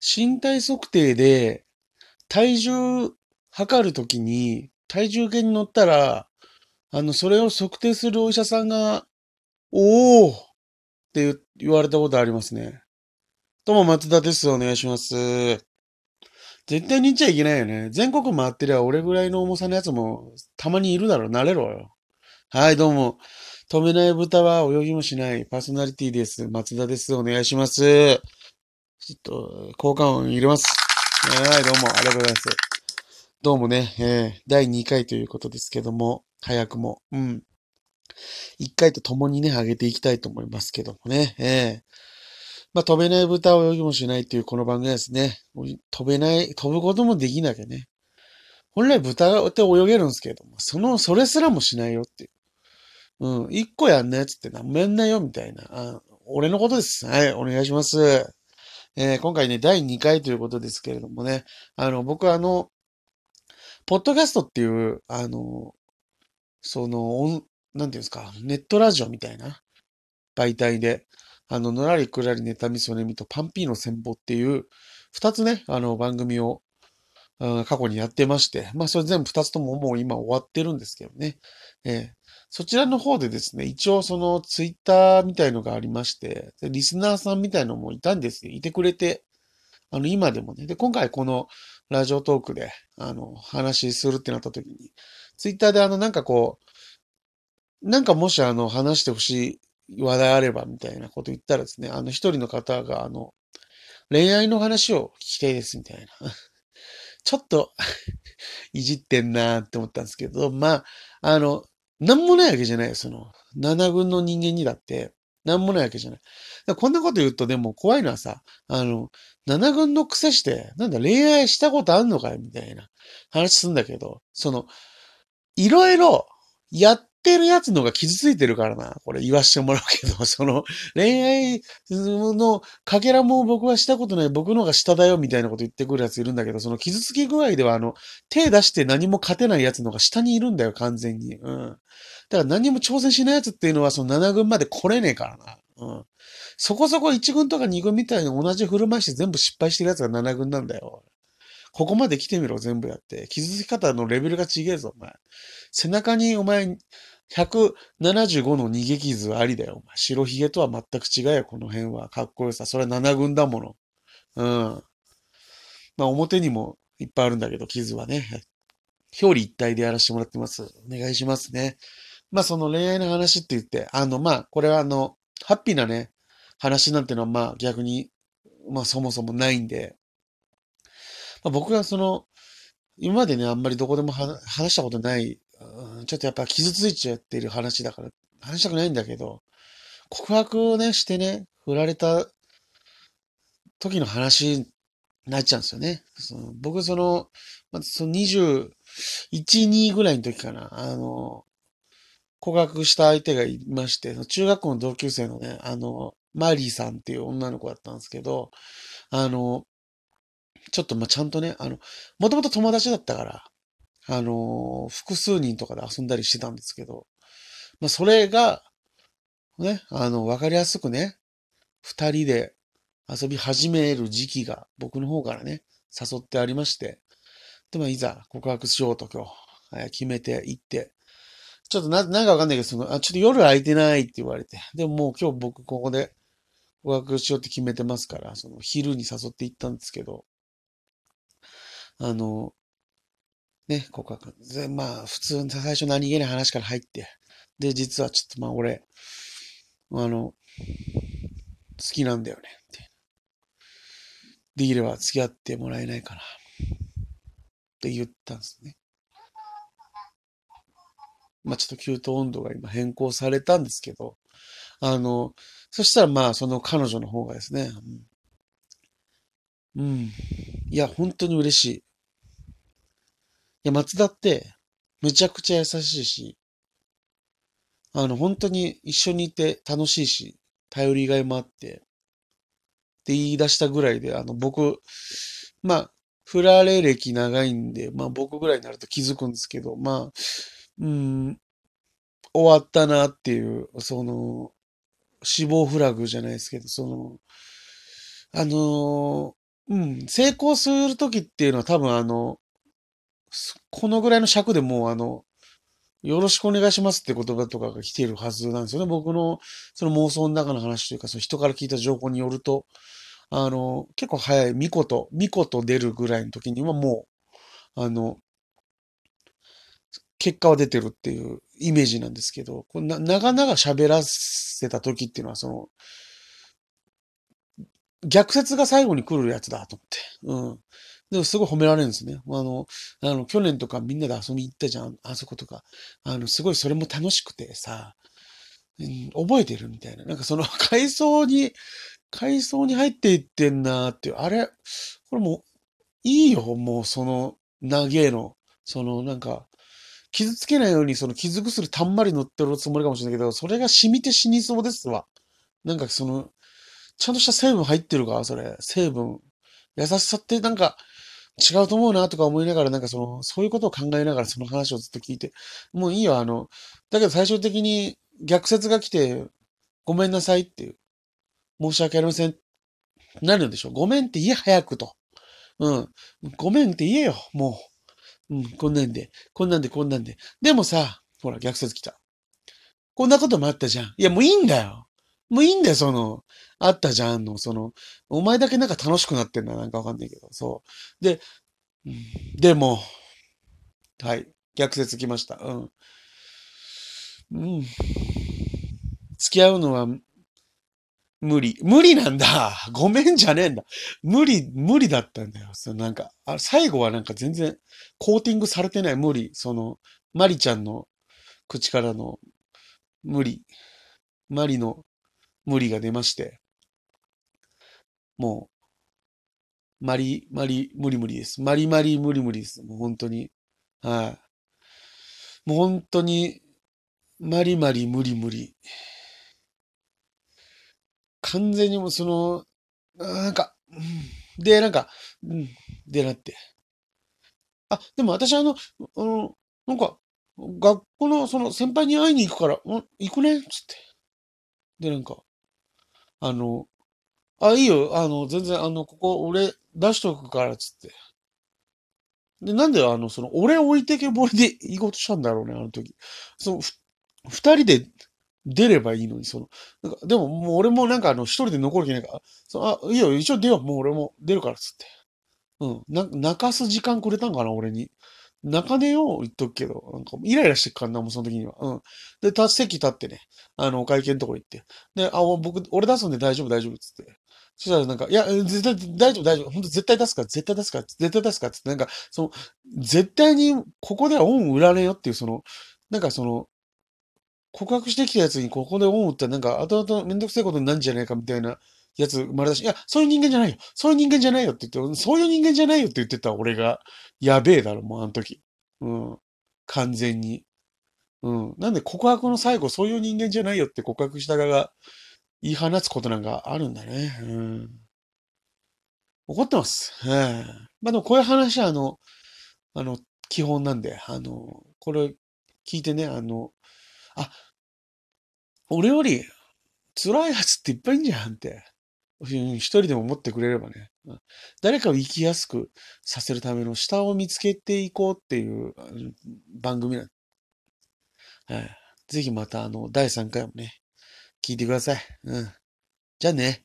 身体測定で、体重測るときに、体重計に乗ったら、あの、それを測定するお医者さんが、おーって言われたことありますね。どうも松田です。お願いします。絶対に言っちゃいけないよね。全国回ってりゃ俺ぐらいの重さのやつもたまにいるだろう。慣れろよ。はい、どうも。止めない豚は泳ぎもしないパーソナリティです。松田です。お願いします。ちょっと、交換音入れます。はい、どうも、ありがとうございます。どうもね、えー、第2回ということですけども、早くも、うん。1回と共にね、上げていきたいと思いますけどもね、えー、まあ、飛べない豚を泳ぎもしないというこの番組ですね。飛べない、飛ぶこともできなきゃね。本来豚って泳げるんですけども、その、それすらもしないよっていう。うん。一個やんなやつって何もやんないよ、みたいな。あ俺のことです。はい、お願いします。えー、今回ね、第2回ということですけれどもね、あの、僕はあの、ポッドキャストっていう、あの、その、なんていうんですか、ネットラジオみたいな媒体で、あの、のらりくらりネタミソネミとパンピーの戦法っていう、二つね、あの、番組を、過去にやってまして、まあ、それ全部二つとももう今終わってるんですけどね。えー、そちらの方でですね、一応そのツイッターみたいのがありまして、リスナーさんみたいのもいたんですよ。いてくれて、あの、今でもね。で、今回このラジオトークで、あの、話するってなった時に、ツイッターであの、なんかこう、なんかもしあの、話してほしい話題あればみたいなこと言ったらですね、あの、一人の方があの、恋愛の話を聞きたいですみたいな。ちょっと いじってんなーって思ったんですけど、まあ、あの、何もないわけじゃないよ、その、七軍の人間にだって、何もないわけじゃない。こんなこと言うとでも怖いのはさ、あの、七軍の癖して、なんだ恋愛したことあんのかよ、みたいな話すんだけど、その、いろいろやっってるやつのが傷ついてるからな。これ言わしてもらうけど、その、恋愛のかけらも僕はしたことない、僕の方が下だよ、みたいなこと言ってくるやついるんだけど、その傷つき具合では、あの、手出して何も勝てないやつのが下にいるんだよ、完全に。うん。だから何も挑戦しないやつっていうのは、その7軍まで来れねえからな。うん。そこそこ1軍とか2軍みたいに同じ振る舞いして全部失敗してるやつが7軍なんだよ。ここまで来てみろ、全部やって。傷つき方のレベルが違えぞ、お前。背中にお前、175の逃げ傷ありだよ、お前。白ひげとは全く違うよ、この辺は。かっこよさ。それは7軍だもの。うん。まあ、表にもいっぱいあるんだけど、傷はね。表裏一体でやらせてもらってます。お願いしますね。まあ、その恋愛の話って言って、あの、まあ、これはあの、ハッピーなね、話なんてのは、まあ、逆に、まあ、そもそもないんで、まあ、僕がその、今までね、あんまりどこでも話したことない、ちょっとやっぱ傷ついちゃってる話だから、話したくないんだけど、告白をね、してね、振られた時の話になっちゃうんですよね。その僕、その、まずその21、2ぐらいの時かな、あの、告白した相手がいまして、中学校の同級生のね、あの、マリーさんっていう女の子だったんですけど、あの、ちょっとま、ちゃんとね、あの、もともと友達だったから、あの、複数人とかで遊んだりしてたんですけど、まあ、それが、ね、あの、わかりやすくね、二人で遊び始める時期が僕の方からね、誘ってありまして、で、まあ、いざ告白しようと今日、決めて行って、ちょっとな、なんかわかんないけど、その、あ、ちょっと夜空いてないって言われて、でももう今日僕ここで告白しようって決めてますから、その昼に誘って行ったんですけど、あの、ね、告白。で、まあ、普通に最初何気ない話から入って、で、実はちょっとまあ俺、あの、好きなんだよねって。できれば付き合ってもらえないかな。って言ったんですね。まあちょっと給湯温度が今変更されたんですけど、あの、そしたらまあその彼女の方がですね、うん。うん、いや、本当に嬉しい。いや、松田って、むちゃくちゃ優しいし、あの、本当に一緒にいて楽しいし、頼りがいもあって、って言い出したぐらいで、あの、僕、まあ、振られ歴長いんで、まあ僕ぐらいになると気づくんですけど、まあ、うん、終わったなっていう、その、死亡フラグじゃないですけど、その、あのうん、成功するときっていうのは多分あの、このぐらいの尺でもうあの、よろしくお願いしますって言葉とかが来ているはずなんですよね。僕のその妄想の中の話というか、その人から聞いた情報によると、あの、結構早い、ミコと、ミコと出るぐらいの時にはもう、あの、結果は出てるっていうイメージなんですけど、こな長々喋らせた時っていうのは、その、逆説が最後に来るやつだと思って。うん。でもすごい褒められるんですね。あの、あの、去年とかみんなで遊びに行ったじゃん。あそことか。あの、すごいそれも楽しくてさ、うん、覚えてるみたいな。なんかその 階層に、階層に入っていってんなーっていう。あれ、これもう、いいよ。もうその、長えの。その、なんか、傷つけないようにその傷薬たんまり塗ってるつもりかもしれないけど、それが染みて死にそうですわ。なんかその、ちゃんとした成分入ってるかそれ。成分。優しさってなんか違うと思うなとか思いながら、なんかその、そういうことを考えながらその話をずっと聞いて、もういいよ、あの、だけど最終的に逆説が来て、ごめんなさいっていう。申し訳ありません。なるんでしょう。ごめんって言え、早くと。うん。ごめんって言えよ、もう。うん、こんなんで。こんなんで、こんなんで。でもさ、ほら、逆説来た。こんなこともあったじゃん。いや、もういいんだよ。もういいんだよ、その、あったじゃんの、その、お前だけなんか楽しくなってんだなんかわかんないけど、そう。で、でも、はい、逆説来ました。うん。うん。付き合うのは、無理。無理なんだ。ごめんじゃねえんだ。無理、無理だったんだよ。そのなんか、あ最後はなんか全然コーティングされてない無理。その、マリちゃんの口からの無理。マリの無理が出まして、もう、マリ、マリ、無理無理です。マリマリ無理無理です。もう本当に。はい。もう本当に、マリマリ無理無理。完全にもうその、なんか、で、なんか、うん、でなって。あ、でも私あの、あの、なんか、学校のその先輩に会いに行くから、うん、行くねっつって。で、なんか、あの、あ、いいよ、あの、全然、あの、ここ、俺、出しとくから、つって。で、なんで、あの、その、俺置いてけぼりで行ことしたんだろうね、あの時。その、二人で出ればいいのに、その、なんか、でも、もう俺もなんか、あの、一人で残る気ないから、そのあ、いいよ、一応出よう、もう俺も出るから、つって。うん。なんか、泣かす時間くれたんかな、俺に。泣かねえよ、言っとくけど。なんか、イライラしてっからな、もうその時には。うん。で、立席立ってね、あの、会見のとこ行って。で、あ、僕、俺出すんで大丈夫、大丈夫、つって。そしたらなんか、いや、絶対、大丈夫、大丈夫。本当絶対出すから、絶対出すから、絶対出すから、って。なんか、その、絶対に、ここでは恩売られよっていう、その、なんかその、告白してきたやつにここで恩売ったら、なんか、後々めんどくせえことになるんじゃないか、みたいなやつ生まれたし、いや、そういう人間じゃないよ。そういう人間じゃないよって言って、そういう人間じゃないよって言ってた俺が、やべえだろ、もうあの時。うん。完全に。うん。なんで告白の最後、そういう人間じゃないよって告白した側が言い放つことなんかあるんだね。うん。怒ってます。はい。まあでもこういう話はあの、あの、基本なんで、あの、これ聞いてね、あの、あ、俺より辛いやつっていっぱいいんじゃんって。一人でも持ってくれればね、誰かを生きやすくさせるための下を見つけていこうっていう番組なんはい。ぜひまたあの、第3回もね、聞いてください。うん。じゃあね。